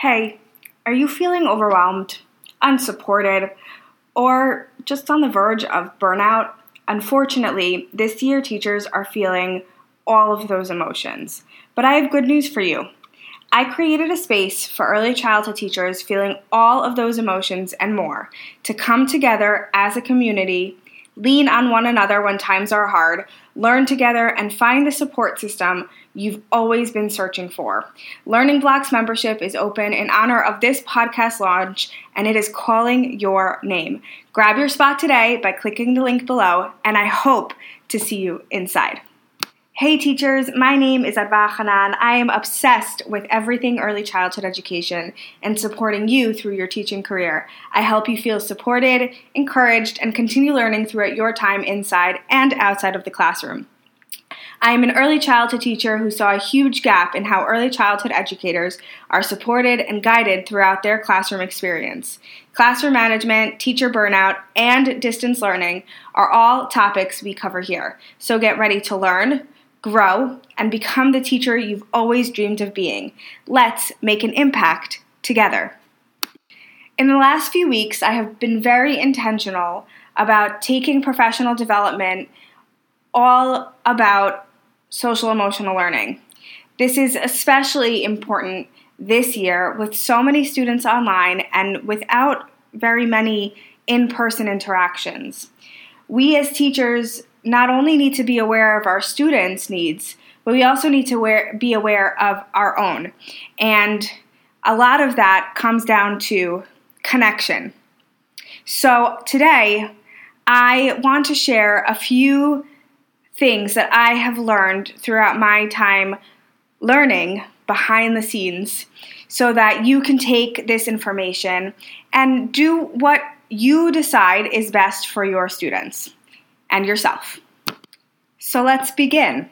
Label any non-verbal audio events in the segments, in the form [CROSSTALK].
Hey, are you feeling overwhelmed, unsupported, or just on the verge of burnout? Unfortunately, this year teachers are feeling all of those emotions. But I have good news for you. I created a space for early childhood teachers feeling all of those emotions and more to come together as a community, lean on one another when times are hard, learn together, and find the support system you've always been searching for. Learning Blocks membership is open in honor of this podcast launch, and it is calling your name. Grab your spot today by clicking the link below, and I hope to see you inside. Hey teachers, my name is Adva Hanan. I am obsessed with everything early childhood education and supporting you through your teaching career. I help you feel supported, encouraged, and continue learning throughout your time inside and outside of the classroom. I am an early childhood teacher who saw a huge gap in how early childhood educators are supported and guided throughout their classroom experience. Classroom management, teacher burnout, and distance learning are all topics we cover here. So get ready to learn grow, and become the teacher you've always dreamed of being. Let's make an impact together. In the last few weeks, I have been very intentional about taking professional development all about social emotional learning. This is especially important this year with so many students online and without very many in person interactions. We as teachers not only need to be aware of our students' needs, but we also need to wear, be aware of our own. And a lot of that comes down to connection. So today, I want to share a few things that I have learned throughout my time learning behind the scenes so that you can take this information and do what you decide is best for your students and yourself. So let's begin.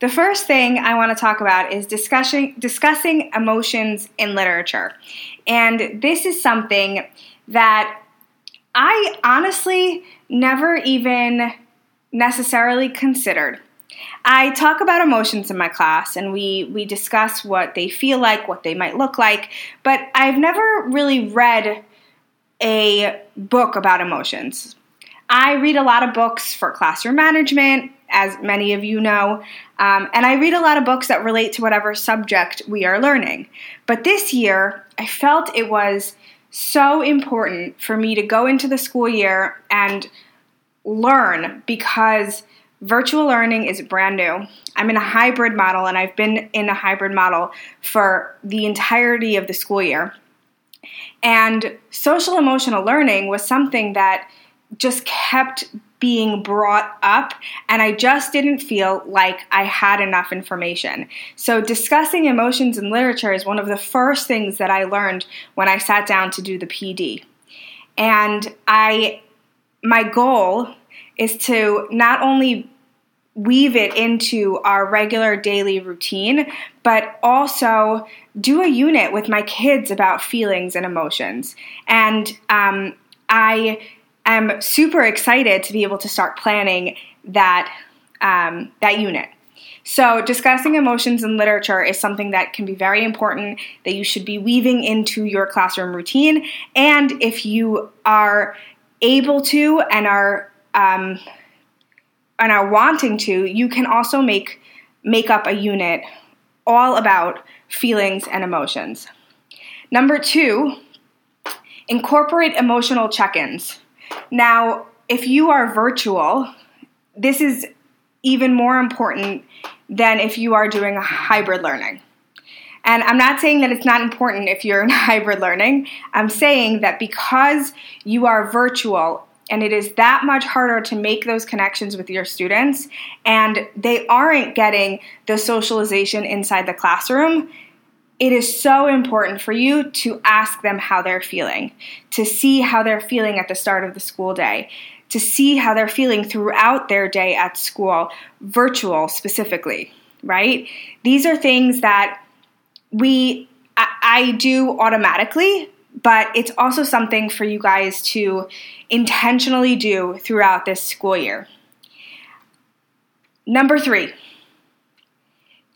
The first thing I want to talk about is discussing, discussing emotions in literature. And this is something that I honestly never even necessarily considered. I talk about emotions in my class and we, we discuss what they feel like, what they might look like, but I've never really read a book about emotions. I read a lot of books for classroom management, as many of you know, um, and I read a lot of books that relate to whatever subject we are learning. But this year, I felt it was so important for me to go into the school year and learn because virtual learning is brand new. I'm in a hybrid model, and I've been in a hybrid model for the entirety of the school year. And social emotional learning was something that just kept being brought up, and I just didn't feel like I had enough information. So, discussing emotions in literature is one of the first things that I learned when I sat down to do the PD. And I, my goal is to not only weave it into our regular daily routine, but also do a unit with my kids about feelings and emotions. And um, I am super excited to be able to start planning that um, that unit. So, discussing emotions in literature is something that can be very important that you should be weaving into your classroom routine. And if you are able to and are um, and are wanting to, you can also make make up a unit all about feelings and emotions. Number two, incorporate emotional check-ins. Now, if you are virtual, this is even more important than if you are doing a hybrid learning. And I'm not saying that it's not important if you're [LAUGHS] in hybrid learning. I'm saying that because you are virtual and it is that much harder to make those connections with your students and they aren't getting the socialization inside the classroom, it is so important for you to ask them how they're feeling, to see how they're feeling at the start of the school day, to see how they're feeling throughout their day at school, virtual specifically, right? These are things that we I, I do automatically, but it's also something for you guys to intentionally do throughout this school year. Number 3.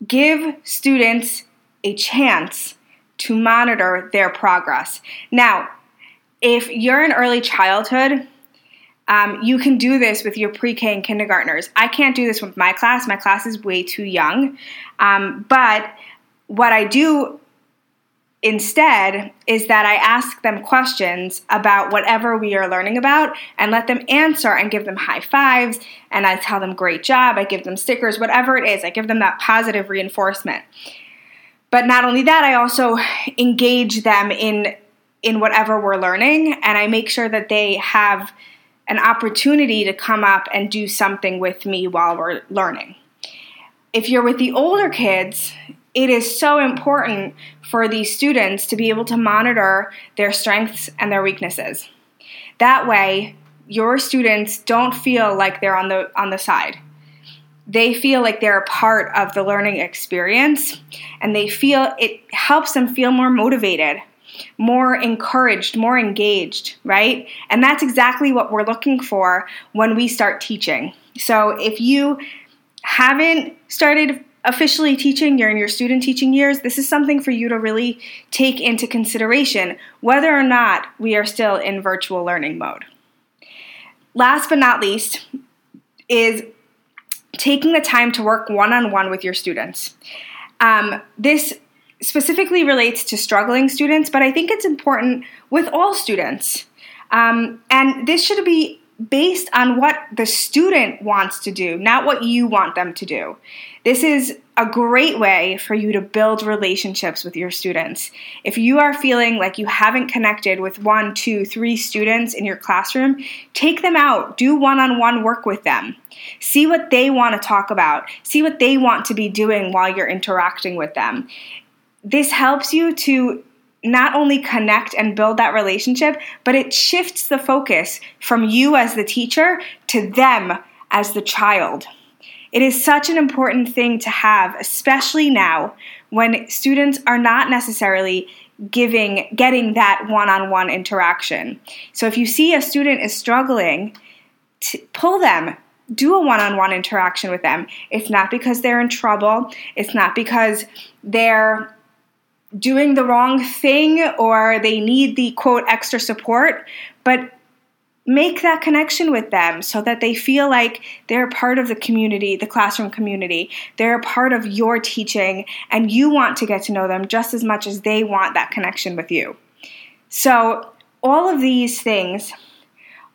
Give students a chance to monitor their progress. Now, if you're in early childhood, um, you can do this with your pre K and kindergartners. I can't do this with my class. My class is way too young. Um, but what I do instead is that I ask them questions about whatever we are learning about and let them answer and give them high fives and I tell them great job, I give them stickers, whatever it is, I give them that positive reinforcement. But not only that, I also engage them in in whatever we're learning and I make sure that they have an opportunity to come up and do something with me while we're learning. If you're with the older kids, it is so important for these students to be able to monitor their strengths and their weaknesses. That way, your students don't feel like they're on the on the side. They feel like they're a part of the learning experience and they feel it helps them feel more motivated more encouraged, more engaged, right? And that's exactly what we're looking for when we start teaching. So if you haven't started officially teaching, you're in your student teaching years, this is something for you to really take into consideration whether or not we are still in virtual learning mode. Last but not least is taking the time to work one on one with your students. Um, this specifically relates to struggling students, but I think it's important with all students. Um, and this should be based on what the student wants to do, not what you want them to do. This is a great way for you to build relationships with your students. If you are feeling like you haven't connected with one, two, three students in your classroom, take them out, do one on one work with them. See what they want to talk about, see what they want to be doing while you're interacting with them this helps you to not only connect and build that relationship, but it shifts the focus from you as the teacher to them as the child. It is such an important thing to have, especially now when students are not necessarily giving getting that one-on-one interaction. So if you see a student is struggling, pull them, do a one-on-one interaction with them. It's not because they're in trouble, it's not because they're doing the wrong thing or they need the quote extra support, but make that connection with them so that they feel like they're part of the community, the classroom community. They're a part of your teaching, and you want to get to know them just as much as they want that connection with you. So, all of these things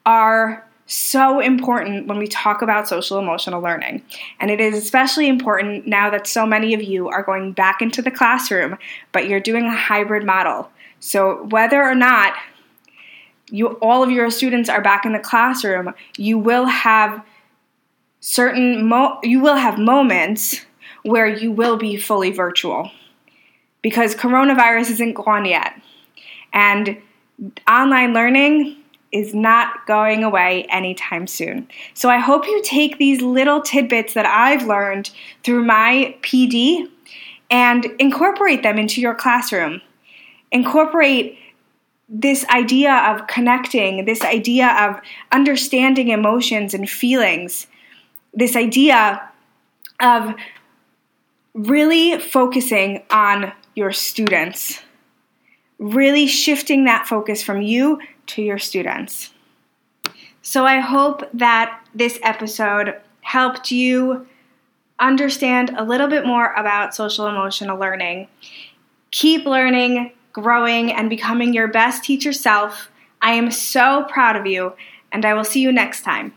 are so important when we talk about social emotional learning. And it is especially important now that so many of you are going back into the classroom, but you're doing a hybrid model. So whether or not you all of your students are back in the classroom, you will have certain mo- you will have moments where you will be fully virtual because coronavirus isn't gone yet. And online learning is not going away anytime soon. So I hope you take these little tidbits that I've learned through my PD and incorporate them into your classroom. Incorporate this idea of connecting, this idea of understanding emotions and feelings, this idea of really focusing on your students, really shifting that focus from you to your students. So I hope that this episode helped you understand a little bit more about social emotional learning. Keep learning, growing, and becoming your best teacher self. I am so proud of you, and I will see you next time.